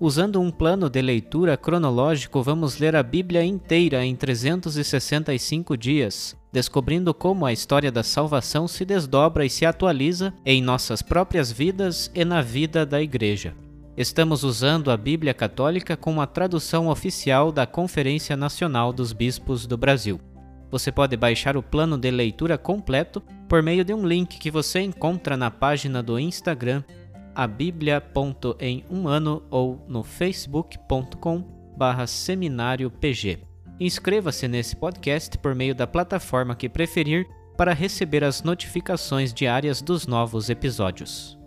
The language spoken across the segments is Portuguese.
Usando um plano de leitura cronológico, vamos ler a Bíblia inteira em 365 dias, descobrindo como a história da salvação se desdobra e se atualiza em nossas próprias vidas e na vida da Igreja. Estamos usando a Bíblia Católica com a tradução oficial da Conferência Nacional dos Bispos do Brasil. Você pode baixar o plano de leitura completo por meio de um link que você encontra na página do Instagram a bíblia.em um ano ou no facebook.com barra seminário pg. Inscreva-se nesse podcast por meio da plataforma que preferir para receber as notificações diárias dos novos episódios.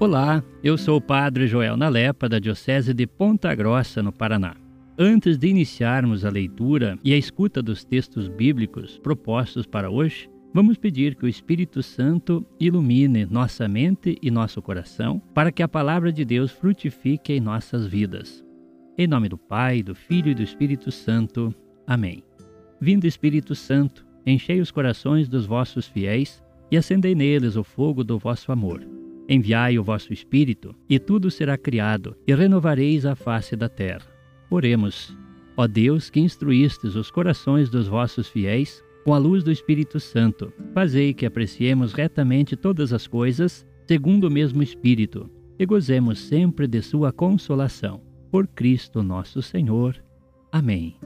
Olá, eu sou o Padre Joel Nalepa, da Diocese de Ponta Grossa, no Paraná. Antes de iniciarmos a leitura e a escuta dos textos bíblicos propostos para hoje, vamos pedir que o Espírito Santo ilumine nossa mente e nosso coração para que a palavra de Deus frutifique em nossas vidas. Em nome do Pai, do Filho e do Espírito Santo. Amém. Vindo Espírito Santo, enchei os corações dos vossos fiéis e acendei neles o fogo do vosso amor. Enviai o vosso Espírito, e tudo será criado, e renovareis a face da terra. Oremos. Ó Deus, que instruístes os corações dos vossos fiéis com a luz do Espírito Santo, fazei que apreciemos retamente todas as coisas, segundo o mesmo Espírito, e gozemos sempre de sua consolação. Por Cristo nosso Senhor. Amém.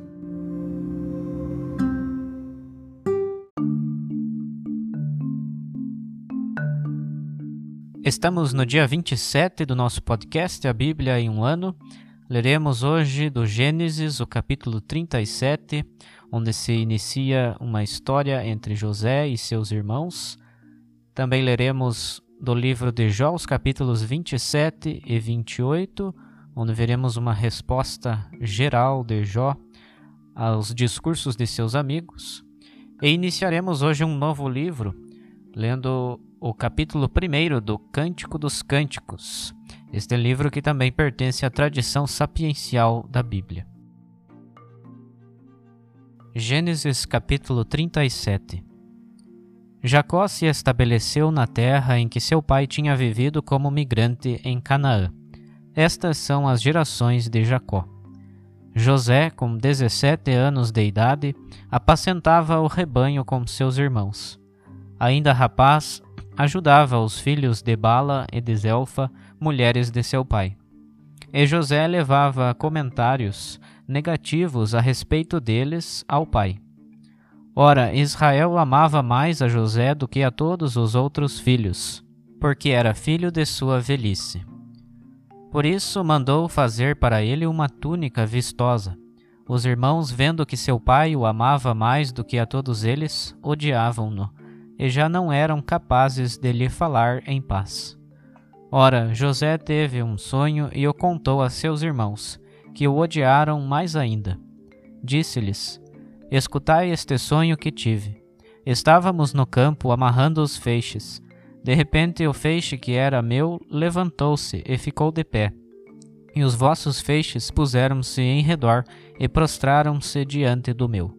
Estamos no dia 27 do nosso podcast A Bíblia em um Ano. Leremos hoje do Gênesis, o capítulo 37, onde se inicia uma história entre José e seus irmãos. Também leremos do livro de Jó, os capítulos 27 e 28, onde veremos uma resposta geral de Jó aos discursos de seus amigos. E iniciaremos hoje um novo livro, lendo o capítulo 1 do Cântico dos Cânticos, este livro que também pertence à tradição sapiencial da Bíblia. Gênesis capítulo 37 Jacó se estabeleceu na terra em que seu pai tinha vivido como migrante em Canaã. Estas são as gerações de Jacó. José, com 17 anos de idade, apacentava o rebanho com seus irmãos. Ainda rapaz, ajudava os filhos de Bala e de Zelfa, mulheres de seu pai. E José levava comentários negativos a respeito deles ao pai. Ora, Israel amava mais a José do que a todos os outros filhos, porque era filho de sua velhice. Por isso mandou fazer para ele uma túnica vistosa. Os irmãos, vendo que seu pai o amava mais do que a todos eles, odiavam-no e já não eram capazes de lhe falar em paz. Ora, José teve um sonho e o contou a seus irmãos, que o odiaram mais ainda. Disse-lhes: Escutai este sonho que tive. Estávamos no campo amarrando os feixes. De repente, o feixe que era meu levantou-se e ficou de pé. E os vossos feixes puseram-se em redor e prostraram-se diante do meu.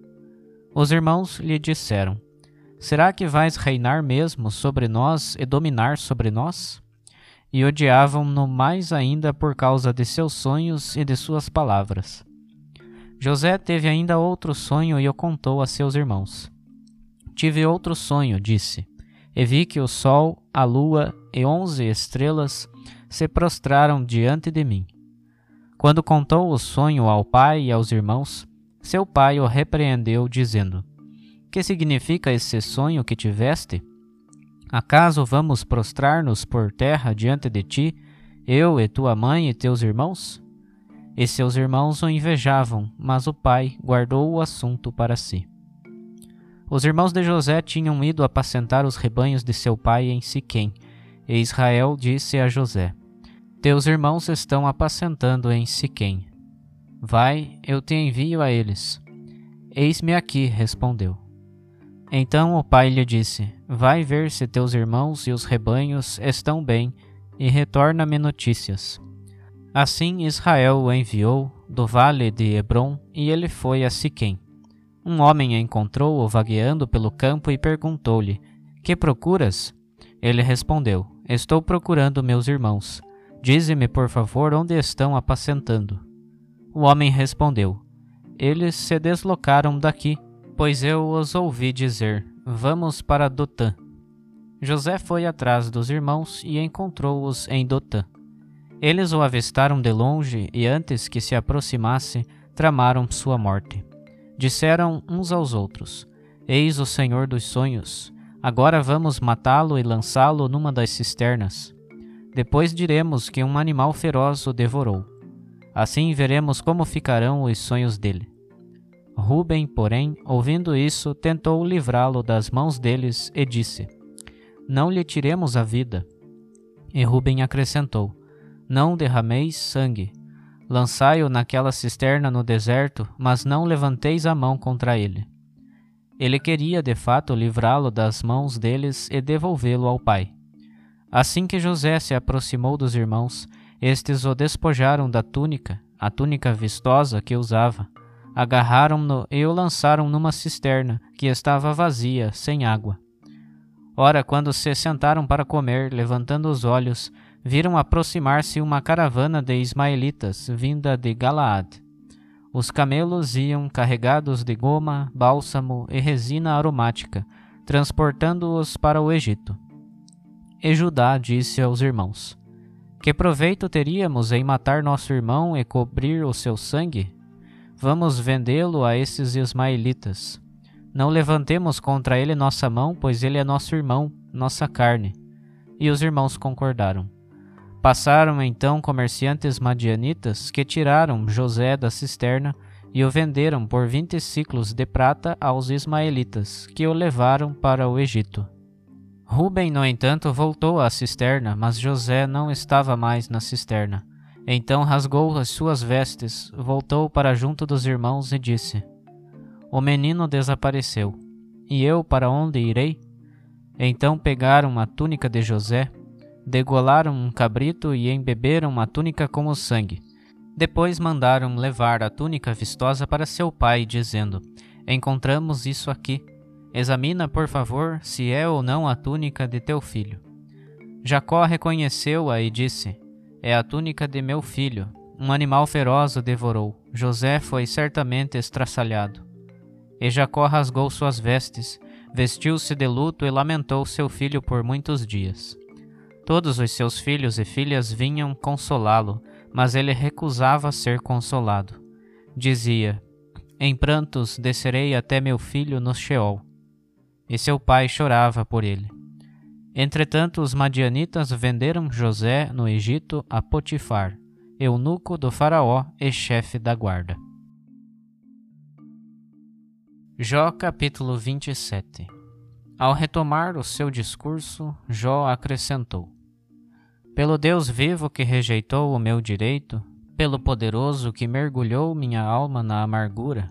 Os irmãos lhe disseram: Será que vais reinar mesmo sobre nós e dominar sobre nós? E odiavam-no mais ainda por causa de seus sonhos e de suas palavras. José teve ainda outro sonho e o contou a seus irmãos. Tive outro sonho, disse, e vi que o sol, a lua e onze estrelas se prostraram diante de mim. Quando contou o sonho ao pai e aos irmãos, seu pai o repreendeu, dizendo: que significa esse sonho que tiveste? Acaso vamos prostrar-nos por terra diante de ti, eu e tua mãe e teus irmãos? E seus irmãos o invejavam, mas o pai guardou o assunto para si. Os irmãos de José tinham ido apacentar os rebanhos de seu pai em Siquém, E Israel disse a José: Teus irmãos estão apacentando em Siquém. Vai, eu te envio a eles. Eis-me aqui, respondeu. Então o pai lhe disse: Vai ver se teus irmãos e os rebanhos estão bem, e retorna-me notícias. Assim Israel o enviou do vale de Hebron, e ele foi a Siquém. Um homem encontrou-o vagueando pelo campo e perguntou-lhe: Que procuras? Ele respondeu: Estou procurando meus irmãos. Dize-me, por favor, onde estão apacentando. O homem respondeu: Eles se deslocaram daqui, pois eu os ouvi dizer: Vamos para Dotã. José foi atrás dos irmãos e encontrou-os em Dotã. Eles o avistaram de longe e, antes que se aproximasse, tramaram sua morte. Disseram uns aos outros: Eis o Senhor dos sonhos. Agora vamos matá-lo e lançá-lo numa das cisternas. Depois diremos que um animal feroz o devorou. Assim veremos como ficarão os sonhos dele. Ruben, porém, ouvindo isso, tentou livrá-lo das mãos deles e disse: Não lhe tiremos a vida. E Ruben acrescentou: Não derrameis sangue. Lançai-o naquela cisterna no deserto, mas não levanteis a mão contra ele. Ele queria de fato livrá-lo das mãos deles e devolvê-lo ao pai. Assim que José se aproximou dos irmãos, estes o despojaram da túnica, a túnica vistosa que usava, agarraram-no e o lançaram numa cisterna que estava vazia, sem água. Ora, quando se sentaram para comer, levantando os olhos, viram aproximar-se uma caravana de ismaelitas vinda de Galaad. Os camelos iam carregados de goma, bálsamo e resina aromática, transportando-os para o Egito. E Judá disse aos irmãos: que proveito teríamos em matar nosso irmão e cobrir o seu sangue? Vamos vendê-lo a esses ismaelitas. Não levantemos contra ele nossa mão, pois ele é nosso irmão, nossa carne. E os irmãos concordaram. Passaram então comerciantes madianitas que tiraram José da cisterna e o venderam por vinte ciclos de prata aos ismaelitas, que o levaram para o Egito. Ruben, no entanto, voltou à cisterna, mas José não estava mais na cisterna. Então rasgou as suas vestes, voltou para junto dos irmãos e disse: O menino desapareceu. E eu para onde irei? Então pegaram a túnica de José, degolaram um cabrito e embeberam a túnica com o sangue. Depois mandaram levar a túnica vistosa para seu pai, dizendo: Encontramos isso aqui Examina, por favor, se é ou não a túnica de teu filho. Jacó reconheceu-a e disse: É a túnica de meu filho. Um animal feroz o devorou. José foi certamente estraçalhado. E Jacó rasgou suas vestes, vestiu-se de luto e lamentou seu filho por muitos dias. Todos os seus filhos e filhas vinham consolá-lo, mas ele recusava ser consolado. Dizia: Em prantos descerei até meu filho no Sheol e seu pai chorava por ele. Entretanto, os madianitas venderam José no Egito a Potifar, eunuco do faraó e chefe da guarda. Jó capítulo 27 Ao retomar o seu discurso, Jó acrescentou: Pelo Deus vivo que rejeitou o meu direito, pelo poderoso que mergulhou minha alma na amargura,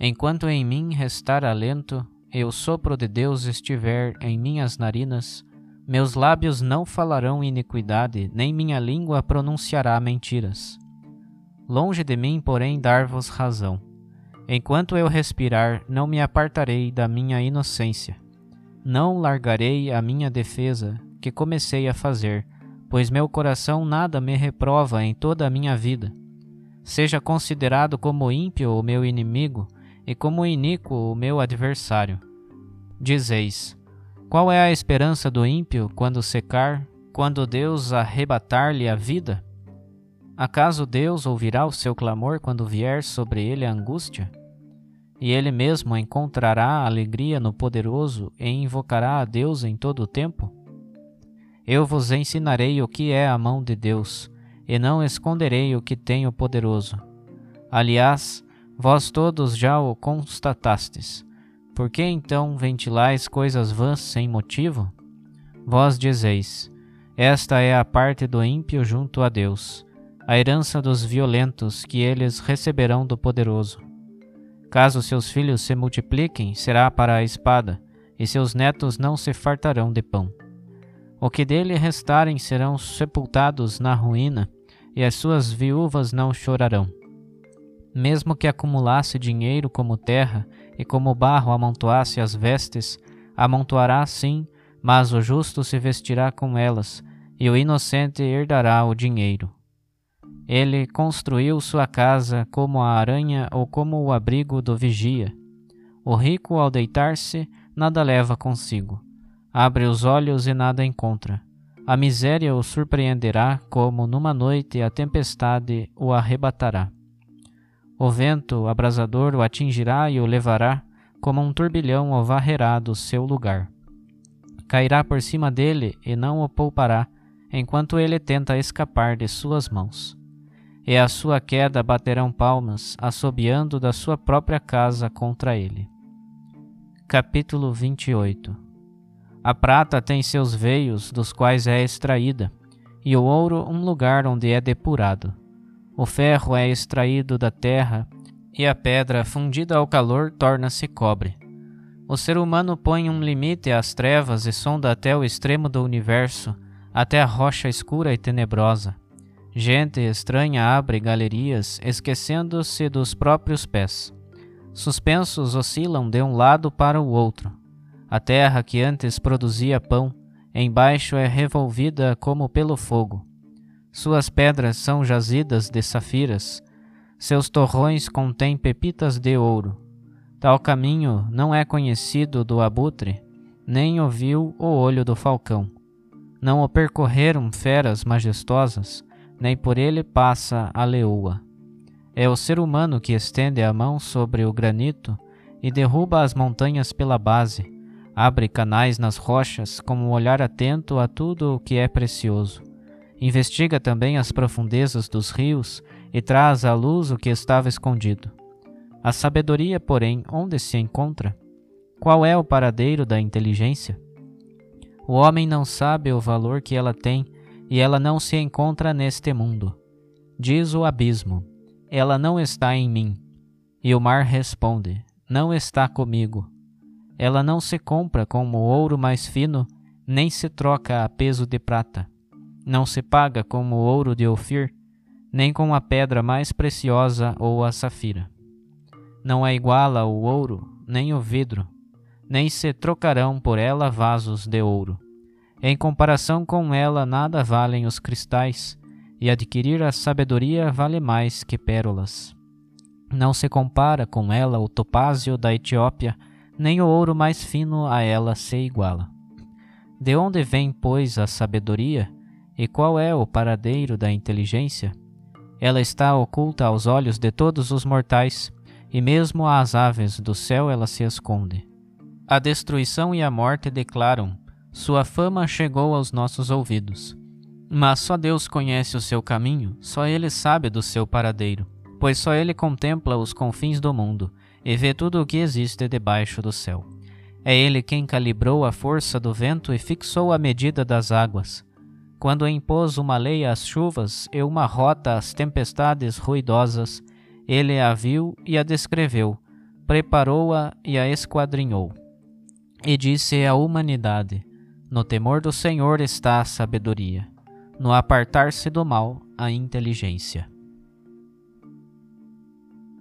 enquanto em mim restar alento, e o sopro de Deus estiver em minhas narinas, meus lábios não falarão iniquidade, nem minha língua pronunciará mentiras. Longe de mim, porém, dar-vos razão. Enquanto eu respirar, não me apartarei da minha inocência. Não largarei a minha defesa, que comecei a fazer, pois meu coração nada me reprova em toda a minha vida. Seja considerado como ímpio o meu inimigo, e como iníquo o meu adversário. Dizeis: Qual é a esperança do ímpio quando secar, quando Deus arrebatar-lhe a vida? Acaso Deus ouvirá o seu clamor quando vier sobre ele a angústia? E ele mesmo encontrará alegria no poderoso e invocará a Deus em todo o tempo? Eu vos ensinarei o que é a mão de Deus, e não esconderei o que tem o poderoso. Aliás, Vós todos já o constatastes. Por que então ventilais coisas vãs sem motivo? Vós dizeis: Esta é a parte do ímpio junto a Deus, a herança dos violentos que eles receberão do poderoso. Caso seus filhos se multipliquem, será para a espada, e seus netos não se fartarão de pão. O que dele restarem serão sepultados na ruína, e as suas viúvas não chorarão. Mesmo que acumulasse dinheiro como terra, e como barro amontoasse as vestes, amontoará sim, mas o justo se vestirá com elas, e o inocente herdará o dinheiro. Ele construiu sua casa como a aranha ou como o abrigo do vigia. O rico, ao deitar-se, nada leva consigo. Abre os olhos e nada encontra. A miséria o surpreenderá como numa noite a tempestade o arrebatará. O vento abrasador o atingirá e o levará, como um turbilhão o varrerá do seu lugar. Cairá por cima dele e não o poupará, enquanto ele tenta escapar de suas mãos e à sua queda baterão palmas, assobiando da sua própria casa contra ele. Capítulo 28 A prata tem seus veios, dos quais é extraída, e o ouro um lugar onde é depurado. O ferro é extraído da terra, e a pedra, fundida ao calor, torna-se cobre. O ser humano põe um limite às trevas e sonda até o extremo do universo, até a rocha escura e tenebrosa. Gente estranha abre galerias, esquecendo-se dos próprios pés. Suspensos oscilam de um lado para o outro. A terra que antes produzia pão, embaixo é revolvida como pelo fogo. Suas pedras são jazidas de safiras, seus torrões contêm pepitas de ouro. Tal caminho não é conhecido do abutre, nem ouviu o olho do falcão. Não o percorreram feras majestosas, nem por ele passa a leoa. É o ser humano que estende a mão sobre o granito e derruba as montanhas pela base, abre canais nas rochas com um olhar atento a tudo o que é precioso. Investiga também as profundezas dos rios e traz à luz o que estava escondido. A sabedoria, porém, onde se encontra? Qual é o paradeiro da inteligência? O homem não sabe o valor que ela tem e ela não se encontra neste mundo. Diz o abismo: Ela não está em mim. E o mar responde: Não está comigo. Ela não se compra com o ouro mais fino, nem se troca a peso de prata. Não se paga com o ouro de Ofir, nem com a pedra mais preciosa ou a safira. Não é iguala o ouro, nem o vidro, nem se trocarão por ela vasos de ouro. Em comparação com ela, nada valem os cristais, e adquirir a sabedoria vale mais que pérolas. Não se compara com ela o topázio da Etiópia, nem o ouro mais fino a ela se iguala. De onde vem, pois, a sabedoria, e qual é o paradeiro da inteligência? Ela está oculta aos olhos de todos os mortais, e mesmo às aves do céu ela se esconde. A destruição e a morte declaram: sua fama chegou aos nossos ouvidos. Mas só Deus conhece o seu caminho, só Ele sabe do seu paradeiro, pois só Ele contempla os confins do mundo e vê tudo o que existe debaixo do céu. É Ele quem calibrou a força do vento e fixou a medida das águas. Quando impôs uma lei às chuvas e uma rota às tempestades ruidosas, Ele a viu e a descreveu, preparou-a e a esquadrinhou. E disse à humanidade: no temor do Senhor está a sabedoria, no apartar-se do mal, a inteligência.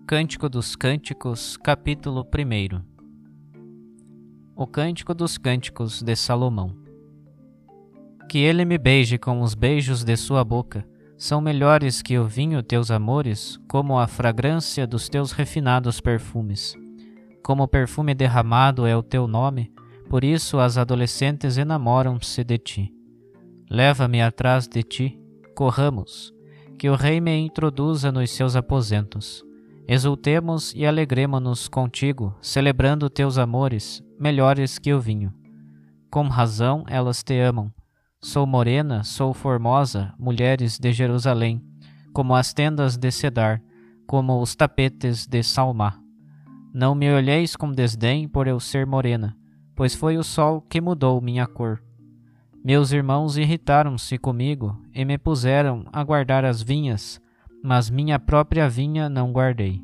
Cântico dos Cânticos, capítulo 1 O Cântico dos Cânticos de Salomão Que ele me beije com os beijos de sua boca, são melhores que o vinho teus amores, como a fragrância dos teus refinados perfumes. Como perfume derramado é o teu nome, por isso as adolescentes enamoram-se de ti. Leva-me atrás de ti, corramos, que o rei me introduza nos seus aposentos. Exultemos e alegremo-nos contigo, celebrando teus amores, melhores que o vinho. Com razão elas te amam. Sou morena, sou formosa, mulheres de Jerusalém, como as tendas de Cedar, como os tapetes de Salmá. Não me olheis com desdém por eu ser morena, pois foi o sol que mudou minha cor. Meus irmãos irritaram-se comigo e me puseram a guardar as vinhas, mas minha própria vinha não guardei.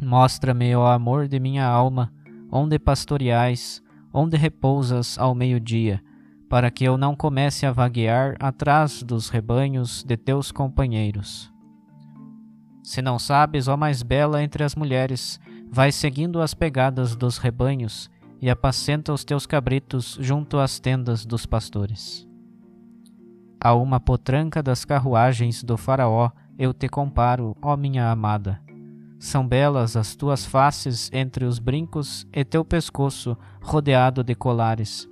Mostra-me o amor de minha alma, onde pastoreais, onde repousas ao meio-dia, para que eu não comece a vaguear atrás dos rebanhos de teus companheiros. Se não sabes, ó mais bela entre as mulheres, vai seguindo as pegadas dos rebanhos e apacenta os teus cabritos junto às tendas dos pastores. A uma potranca das carruagens do Faraó eu te comparo, ó minha amada. São belas as tuas faces entre os brincos e teu pescoço rodeado de colares.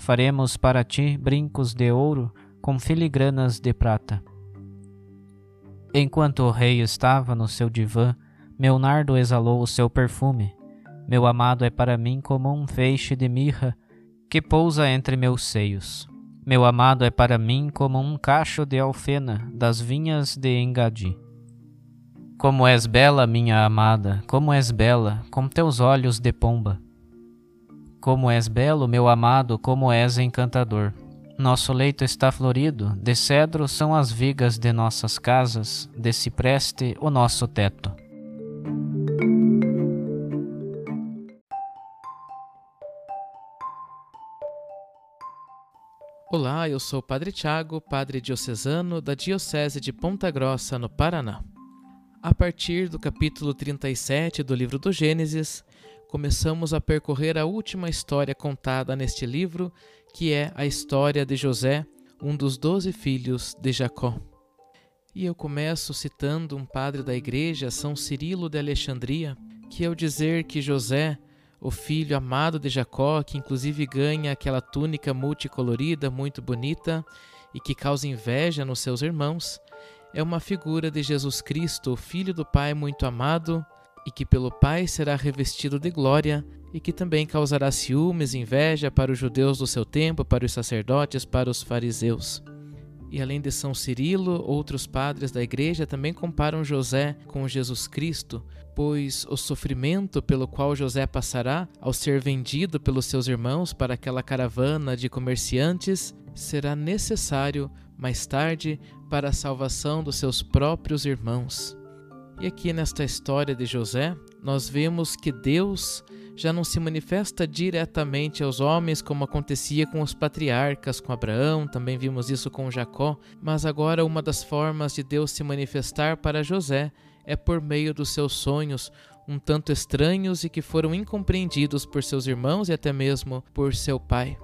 Faremos para ti brincos de ouro com filigranas de prata. Enquanto o rei estava no seu divã, meu nardo exalou o seu perfume. Meu amado é para mim como um feixe de mirra que pousa entre meus seios. Meu amado é para mim como um cacho de alfena das vinhas de Engadi. Como és bela, minha amada, como és bela, com teus olhos de pomba. Como és belo, meu amado, como és encantador. Nosso leito está florido, de cedro são as vigas de nossas casas, de cipreste o nosso teto. Olá, eu sou o Padre Tiago, Padre Diocesano da Diocese de Ponta Grossa, no Paraná. A partir do capítulo 37 do livro do Gênesis, começamos a percorrer a última história contada neste livro, que é a história de José, um dos doze filhos de Jacó. E eu começo citando um padre da igreja, São Cirilo de Alexandria, que ao dizer que José, o filho amado de Jacó, que inclusive ganha aquela túnica multicolorida muito bonita e que causa inveja nos seus irmãos, é uma figura de Jesus Cristo, filho do Pai muito amado, e que pelo Pai será revestido de glória, e que também causará ciúmes e inveja para os judeus do seu tempo, para os sacerdotes, para os fariseus. E além de São Cirilo, outros padres da igreja também comparam José com Jesus Cristo, pois o sofrimento pelo qual José passará ao ser vendido pelos seus irmãos para aquela caravana de comerciantes será necessário mais tarde para a salvação dos seus próprios irmãos. E aqui nesta história de José, nós vemos que Deus já não se manifesta diretamente aos homens como acontecia com os patriarcas, com Abraão, também vimos isso com Jacó, mas agora uma das formas de Deus se manifestar para José é por meio dos seus sonhos, um tanto estranhos e que foram incompreendidos por seus irmãos e até mesmo por seu pai.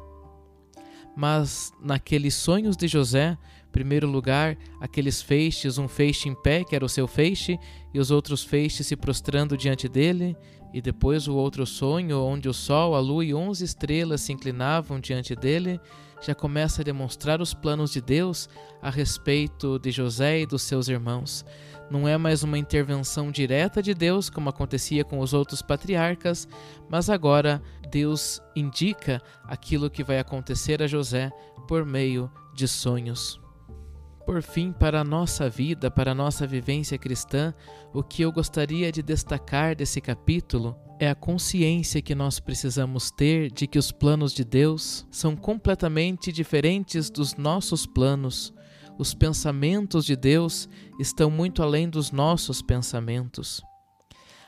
Mas naqueles sonhos de José, primeiro lugar, aqueles feixes, um feixe em pé, que era o seu feixe, e os outros feixes se prostrando diante dele, e depois o outro sonho, onde o sol, a lua e onze estrelas se inclinavam diante dele, já começa a demonstrar os planos de Deus a respeito de José e dos seus irmãos. Não é mais uma intervenção direta de Deus, como acontecia com os outros patriarcas, mas agora Deus indica aquilo que vai acontecer a José por meio de sonhos. Por fim, para a nossa vida, para a nossa vivência cristã, o que eu gostaria de destacar desse capítulo é a consciência que nós precisamos ter de que os planos de Deus são completamente diferentes dos nossos planos. Os pensamentos de Deus estão muito além dos nossos pensamentos.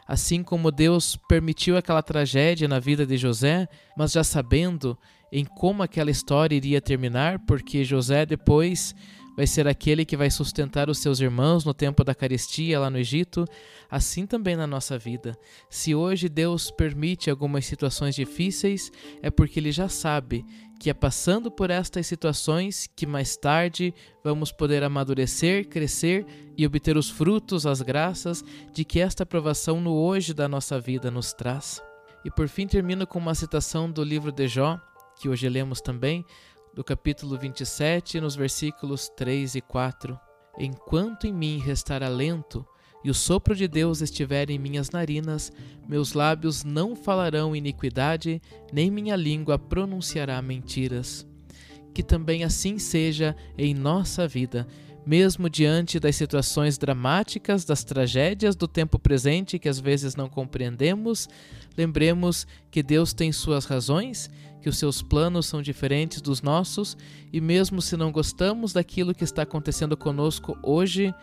Assim como Deus permitiu aquela tragédia na vida de José, mas já sabendo em como aquela história iria terminar, porque José depois vai ser aquele que vai sustentar os seus irmãos no tempo da carestia lá no Egito, assim também na nossa vida. Se hoje Deus permite algumas situações difíceis, é porque Ele já sabe que é passando por estas situações que mais tarde vamos poder amadurecer, crescer e obter os frutos, as graças de que esta aprovação no hoje da nossa vida nos traz. E por fim termino com uma citação do livro de Jó, que hoje lemos também, do capítulo 27, nos versículos 3 e 4. Enquanto em mim restar alento e o sopro de Deus estiver em minhas narinas, meus lábios não falarão iniquidade, nem minha língua pronunciará mentiras. Que também assim seja em nossa vida mesmo diante das situações dramáticas, das tragédias do tempo presente que às vezes não compreendemos, lembremos que Deus tem suas razões, que os seus planos são diferentes dos nossos e, mesmo se não gostamos daquilo que está acontecendo conosco hoje,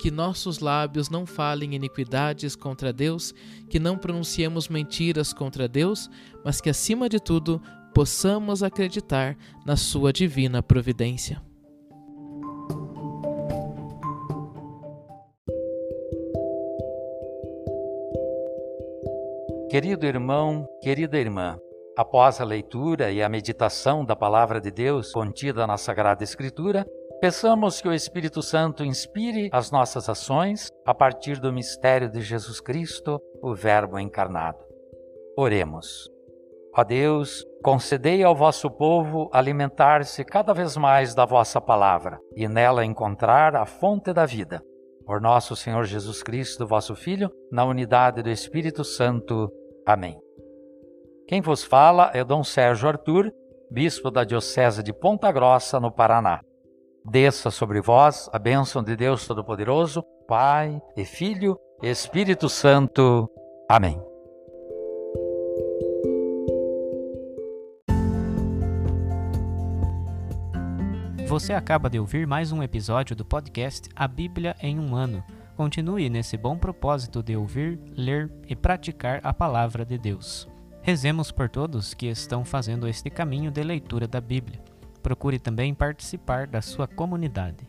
que nossos lábios não falem iniquidades contra Deus, que não pronunciemos mentiras contra Deus, mas que, acima de tudo, possamos acreditar na Sua divina providência. Querido irmão, querida irmã, após a leitura e a meditação da palavra de Deus contida na Sagrada Escritura, peçamos que o Espírito Santo inspire as nossas ações a partir do mistério de Jesus Cristo, o Verbo encarnado. Oremos. Ó Deus, concedei ao vosso povo alimentar-se cada vez mais da vossa palavra e nela encontrar a fonte da vida. Por nosso Senhor Jesus Cristo, vosso Filho, na unidade do Espírito Santo. Amém. Quem vos fala é Dom Sérgio Arthur, bispo da Diocese de Ponta Grossa, no Paraná. Desça sobre vós a bênção de Deus Todo-Poderoso, Pai e Filho e Espírito Santo. Amém. Você acaba de ouvir mais um episódio do podcast A Bíblia em um Ano Continue nesse bom propósito de ouvir, ler e praticar a palavra de Deus. Rezemos por todos que estão fazendo este caminho de leitura da Bíblia. Procure também participar da sua comunidade.